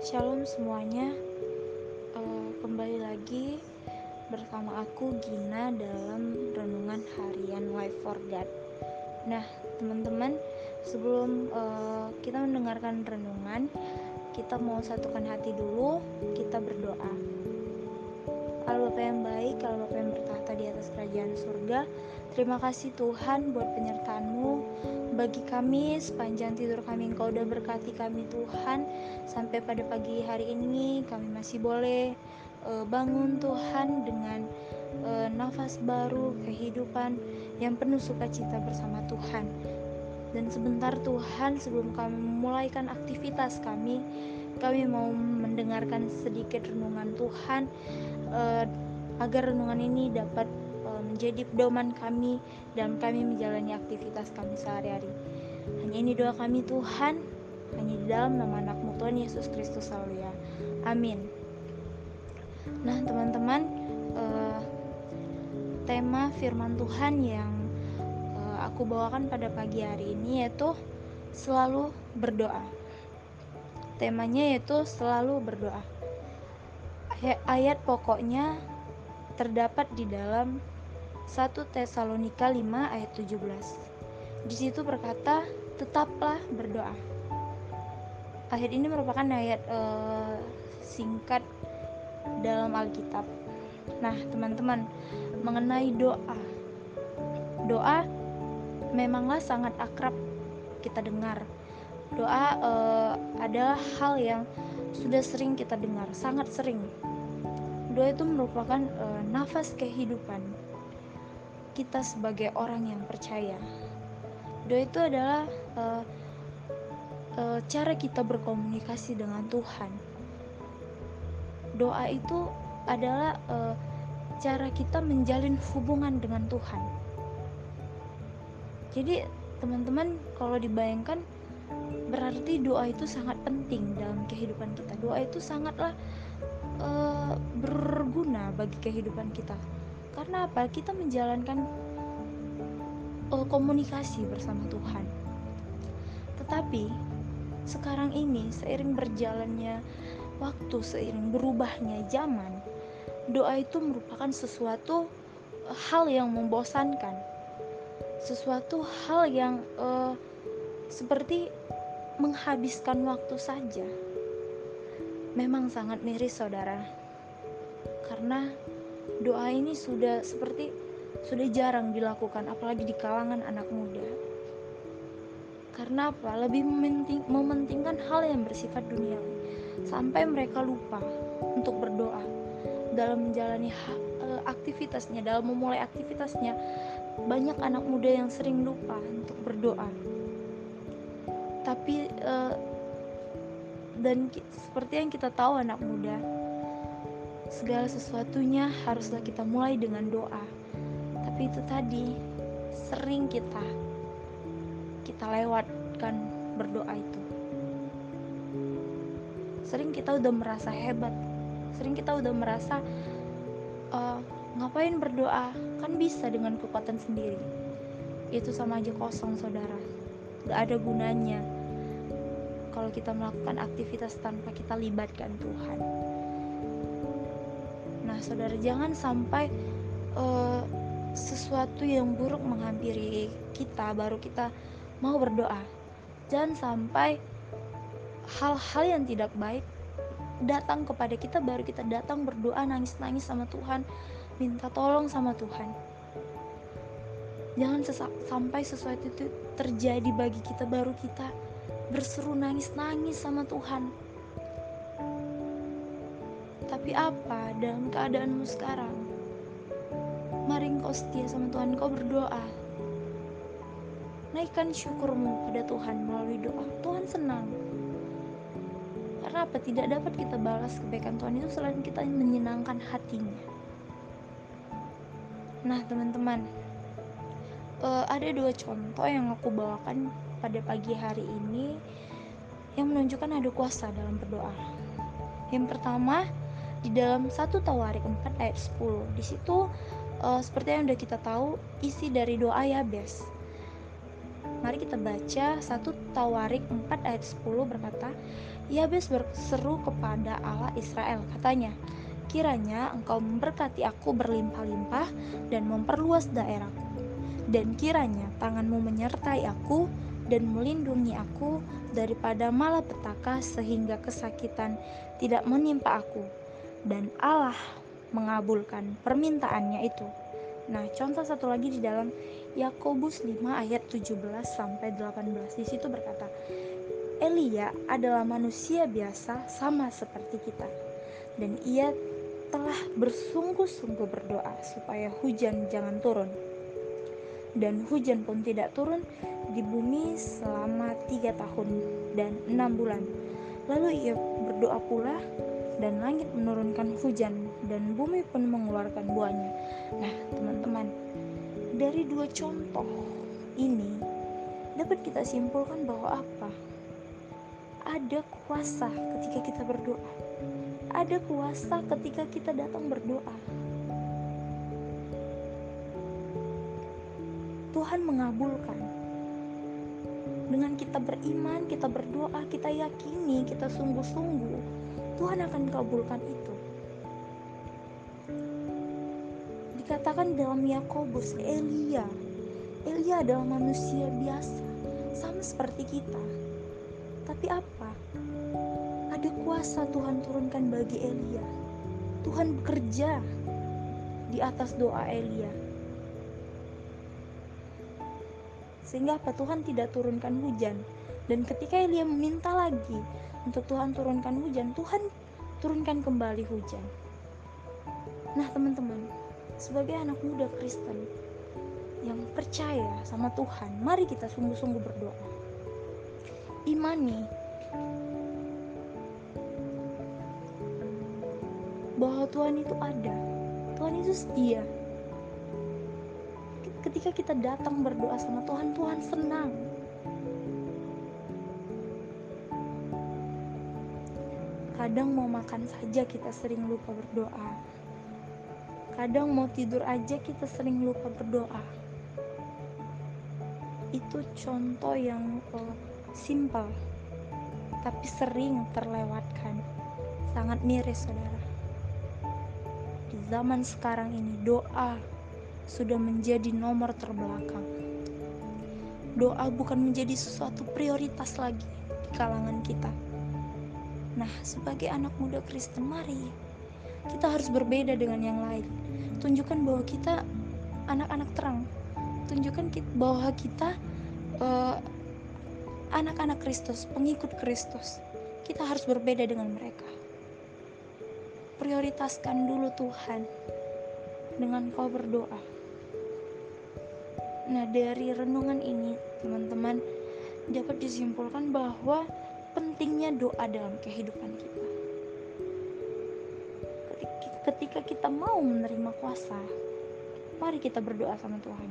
Shalom semuanya, uh, kembali lagi bersama aku Gina dalam renungan harian Life for God. Nah, teman-teman, sebelum uh, kita mendengarkan renungan, kita mau satukan hati dulu, kita berdoa. Allah Bapa yang baik, Allah Bapa yang bertahta di atas kerajaan surga, terima kasih Tuhan buat penyertaan-Mu. Bagi kami sepanjang tidur kami Engkau udah berkati kami Tuhan. Sampai pada pagi hari ini kami masih boleh uh, bangun Tuhan dengan uh, nafas baru kehidupan yang penuh sukacita bersama Tuhan. Dan sebentar Tuhan sebelum kami memulaikan aktivitas kami kami mau mendengarkan sedikit renungan Tuhan uh, agar renungan ini dapat menjadi pedoman kami dalam kami menjalani aktivitas kami sehari-hari. Hanya ini doa kami Tuhan, hanya di dalam nama anakmu Tuhan Yesus Kristus ya. Amin. Nah teman-teman, uh, tema firman Tuhan yang uh, aku bawakan pada pagi hari ini yaitu selalu berdoa. Temanya yaitu selalu berdoa ayat pokoknya terdapat di dalam 1 Tesalonika 5 ayat 17. Di situ berkata, "Tetaplah berdoa." Ayat ini merupakan ayat uh, singkat dalam Alkitab. Nah, teman-teman, mengenai doa. Doa memanglah sangat akrab kita dengar. Doa uh, adalah hal yang sudah sering kita dengar, sangat sering Doa itu merupakan uh, nafas kehidupan kita sebagai orang yang percaya. Doa itu adalah uh, uh, cara kita berkomunikasi dengan Tuhan. Doa itu adalah uh, cara kita menjalin hubungan dengan Tuhan. Jadi, teman-teman, kalau dibayangkan, berarti doa itu sangat penting dalam kehidupan kita. Doa itu sangatlah uh, berguna bagi kehidupan kita. Karena apa? Kita menjalankan uh, komunikasi bersama Tuhan. Tetapi sekarang ini seiring berjalannya waktu, seiring berubahnya zaman, doa itu merupakan sesuatu uh, hal yang membosankan. Sesuatu hal yang uh, seperti menghabiskan waktu saja memang sangat miris saudara karena doa ini sudah seperti sudah jarang dilakukan apalagi di kalangan anak muda. Karena apa? Lebih mementing, mementingkan hal yang bersifat duniawi. Sampai mereka lupa untuk berdoa dalam menjalani uh, aktivitasnya dalam memulai aktivitasnya banyak anak muda yang sering lupa untuk berdoa. Tapi uh, dan seperti yang kita tahu anak muda segala sesuatunya haruslah kita mulai dengan doa. Tapi itu tadi sering kita kita lewatkan berdoa itu. Sering kita udah merasa hebat. Sering kita udah merasa uh, ngapain berdoa? Kan bisa dengan kekuatan sendiri. Itu sama aja kosong saudara. Gak ada gunanya kalau kita melakukan aktivitas tanpa kita libatkan Tuhan. Saudara, jangan sampai uh, sesuatu yang buruk menghampiri kita, baru kita mau berdoa. Jangan sampai hal-hal yang tidak baik datang kepada kita, baru kita datang berdoa, nangis-nangis sama Tuhan, minta tolong sama Tuhan. Jangan sampai sesuatu itu terjadi bagi kita, baru kita berseru nangis-nangis sama Tuhan. Tapi apa dalam keadaanmu sekarang? Mari engkau setia sama Tuhan, engkau berdoa. Naikkan syukurmu pada Tuhan melalui doa. Tuhan senang. Karena apa? Tidak dapat kita balas kebaikan Tuhan itu selain kita menyenangkan hatinya. Nah, teman-teman, uh, ada dua contoh yang aku bawakan pada pagi hari ini yang menunjukkan ada kuasa dalam berdoa. Yang pertama di dalam satu Tawarik 4 ayat 10. Di situ uh, seperti yang sudah kita tahu isi dari doa Yabes. Mari kita baca 1 Tawarik 4 ayat 10 berkata, Yabes berseru kepada Allah Israel, katanya, Kiranya engkau memberkati aku berlimpah-limpah dan memperluas daerahku. Dan kiranya tanganmu menyertai aku dan melindungi aku daripada malapetaka sehingga kesakitan tidak menimpa aku. Dan Allah mengabulkan permintaannya itu. Nah, contoh satu lagi di dalam Yakobus 5 ayat 17 sampai 18 di situ berkata, Elia adalah manusia biasa sama seperti kita dan ia telah bersungguh-sungguh berdoa supaya hujan jangan turun. Dan hujan pun tidak turun di bumi selama tiga tahun dan enam bulan. Lalu ia berdoa pula dan langit menurunkan hujan dan bumi pun mengeluarkan buahnya. Nah, teman-teman, dari dua contoh ini dapat kita simpulkan bahwa apa? Ada kuasa ketika kita berdoa. Ada kuasa ketika kita datang berdoa. Tuhan mengabulkan. Dengan kita beriman, kita berdoa, kita yakini, kita sungguh-sungguh, Tuhan akan kabulkan itu. Dikatakan dalam Yakobus, Elia. Elia adalah manusia biasa, sama seperti kita. Tapi apa? Ada kuasa Tuhan turunkan bagi Elia. Tuhan bekerja di atas doa Elia. Sehingga apa? Tuhan tidak turunkan hujan. Dan ketika Elia meminta lagi, untuk Tuhan turunkan hujan, Tuhan turunkan kembali hujan. Nah, teman-teman, sebagai anak muda Kristen yang percaya sama Tuhan, mari kita sungguh-sungguh berdoa. Imani bahwa Tuhan itu ada. Tuhan itu setia. Ketika kita datang berdoa sama Tuhan, Tuhan senang Kadang mau makan saja kita sering lupa berdoa. Kadang mau tidur aja kita sering lupa berdoa. Itu contoh yang uh, simpel, tapi sering terlewatkan. Sangat miris, saudara. Di zaman sekarang ini, doa sudah menjadi nomor terbelakang. Doa bukan menjadi sesuatu prioritas lagi di kalangan kita Nah, sebagai anak muda Kristen, mari kita harus berbeda dengan yang lain. Tunjukkan bahwa kita anak-anak terang. Tunjukkan bahwa kita uh, anak-anak Kristus, pengikut Kristus. Kita harus berbeda dengan mereka. Prioritaskan dulu Tuhan dengan kau berdoa. Nah, dari renungan ini, teman-teman dapat disimpulkan bahwa pentingnya doa dalam kehidupan kita. Ketika kita mau menerima kuasa, mari kita berdoa sama Tuhan.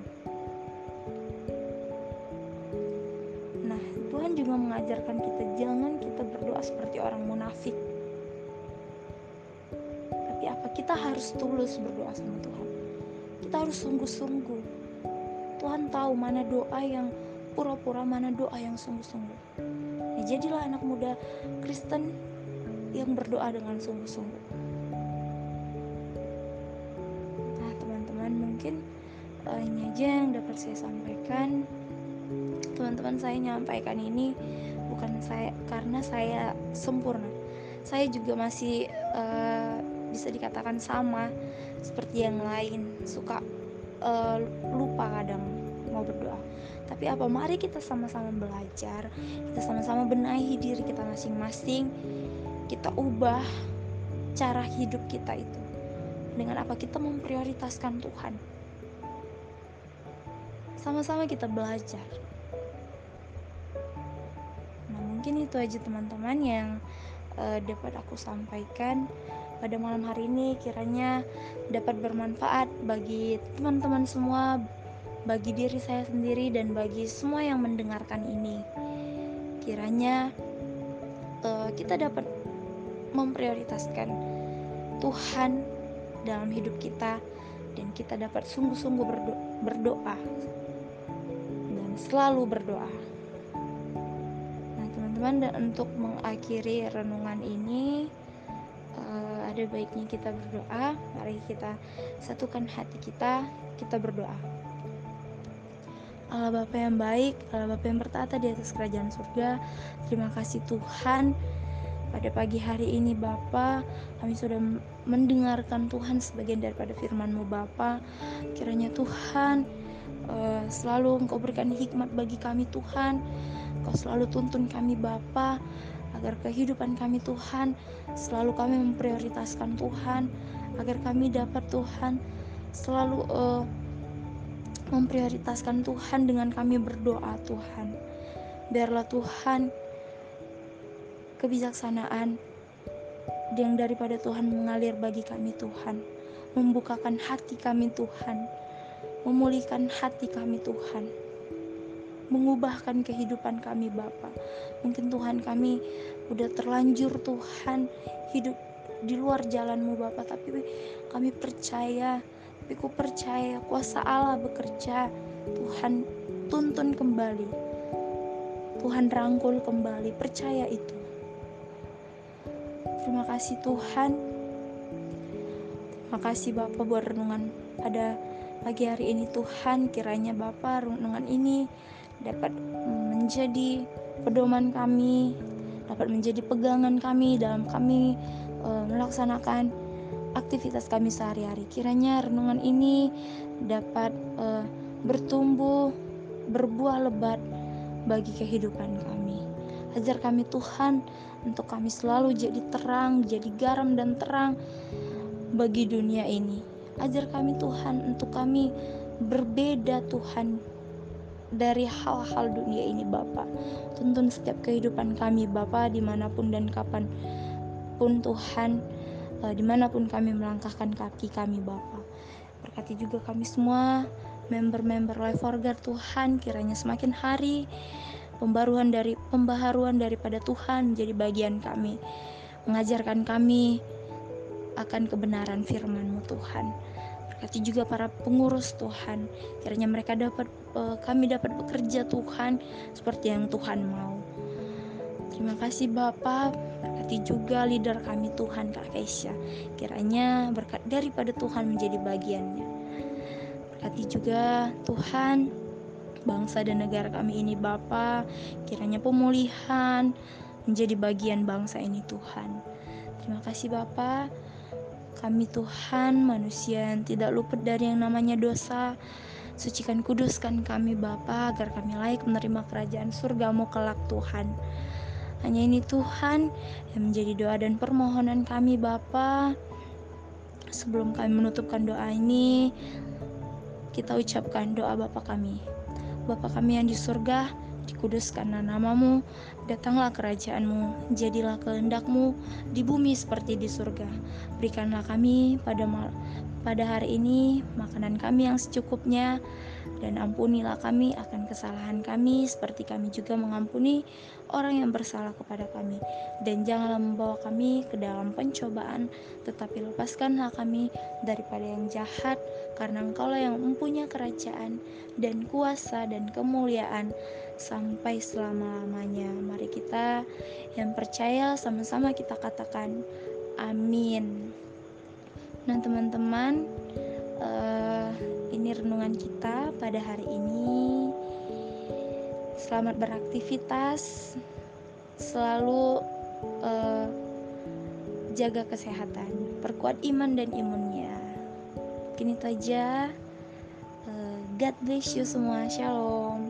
Nah, Tuhan juga mengajarkan kita jangan kita berdoa seperti orang munafik. Tapi apa kita harus tulus berdoa sama Tuhan. Kita harus sungguh-sungguh. Tuhan tahu mana doa yang pura-pura, mana doa yang sungguh-sungguh. Ya, jadilah anak muda Kristen yang berdoa dengan sungguh-sungguh. Nah, teman-teman, mungkin uh, ini aja yang dapat saya sampaikan. Teman-teman, saya nyampaikan ini bukan saya karena saya sempurna. Saya juga masih uh, bisa dikatakan sama seperti yang lain, suka uh, lupa kadang mau berdoa. Tapi apa mari kita sama-sama belajar kita sama-sama benahi diri kita masing-masing kita ubah cara hidup kita itu dengan apa kita memprioritaskan Tuhan. Sama-sama kita belajar. Nah mungkin itu aja teman-teman yang uh, dapat aku sampaikan pada malam hari ini. Kiranya dapat bermanfaat bagi teman-teman semua bagi diri saya sendiri dan bagi semua yang mendengarkan ini. Kiranya uh, kita dapat memprioritaskan Tuhan dalam hidup kita dan kita dapat sungguh-sungguh berdo berdoa dan selalu berdoa. Nah, teman-teman, untuk mengakhiri renungan ini, uh, ada baiknya kita berdoa. Mari kita satukan hati kita, kita berdoa. Allah Bapa yang baik, Allah Bapa yang bertata di atas kerajaan surga. Terima kasih Tuhan. Pada pagi hari ini Bapa, kami sudah mendengarkan Tuhan sebagian daripada firman-Mu Bapa. Kiranya Tuhan uh, selalu Engkau berikan hikmat bagi kami Tuhan. Engkau selalu tuntun kami Bapa agar kehidupan kami Tuhan selalu kami memprioritaskan Tuhan agar kami dapat Tuhan selalu uh, memprioritaskan Tuhan dengan kami berdoa Tuhan. Biarlah Tuhan kebijaksanaan yang daripada Tuhan mengalir bagi kami Tuhan. Membukakan hati kami Tuhan. Memulihkan hati kami Tuhan. Mengubahkan kehidupan kami Bapa. Mungkin Tuhan kami udah terlanjur Tuhan hidup di luar jalanmu Bapa, tapi kami percaya, tapi ku percaya kuasa Allah bekerja. Tuhan tuntun kembali. Tuhan rangkul kembali, percaya itu. Terima kasih Tuhan. Terima kasih Bapak buat renungan pada pagi hari ini Tuhan kiranya Bapak renungan ini dapat menjadi pedoman kami, dapat menjadi pegangan kami dalam kami uh, melaksanakan aktivitas kami sehari-hari. Kiranya renungan ini dapat uh, bertumbuh, berbuah lebat bagi kehidupan kami. Ajar kami Tuhan untuk kami selalu jadi terang, jadi garam dan terang bagi dunia ini. Ajar kami Tuhan untuk kami berbeda Tuhan dari hal-hal dunia ini Bapak. Tuntun setiap kehidupan kami Bapak di mana pun dan kapan pun Tuhan uh, di mana pun kami melangkahkan kaki kami Bapak. Berkati juga kami semua member-member Life Forgar Tuhan. Kiranya semakin hari pembaruan dari pembaharuan daripada Tuhan menjadi bagian kami. Mengajarkan kami akan kebenaran firman-Mu Tuhan. Berkati juga para pengurus Tuhan. Kiranya mereka dapat uh, kami dapat bekerja Tuhan seperti yang Tuhan mau terima kasih Bapak. Berkati juga leader kami Tuhan Kak Keisha. Kiranya berkat daripada Tuhan menjadi bagiannya. Berkati juga Tuhan bangsa dan negara kami ini Bapa kiranya pemulihan menjadi bagian bangsa ini Tuhan. Terima kasih Bapak. Kami Tuhan, manusia yang tidak luput dari yang namanya dosa, sucikan kuduskan kami Bapa agar kami layak menerima kerajaan surgamu kelak Tuhan. Hanya ini Tuhan yang menjadi doa dan permohonan kami Bapa. Sebelum kami menutupkan doa ini, kita ucapkan doa Bapa kami. Bapa kami yang di surga, dikuduskanlah namamu, datanglah kerajaanmu, jadilah kehendakmu di bumi seperti di surga. Berikanlah kami pada mal pada hari ini makanan kami yang secukupnya. Dan ampunilah kami akan kesalahan kami seperti kami juga mengampuni orang yang bersalah kepada kami. Dan janganlah membawa kami ke dalam pencobaan tetapi lepaskanlah kami daripada yang jahat karena engkaulah yang mempunyai kerajaan dan kuasa dan kemuliaan sampai selama-lamanya. Mari kita yang percaya sama-sama kita katakan amin Nah, teman-teman, uh, ini renungan kita pada hari ini. Selamat beraktivitas, selalu uh, jaga kesehatan, perkuat iman dan imunnya. Kini itu aja. Uh, God bless you semua. Shalom.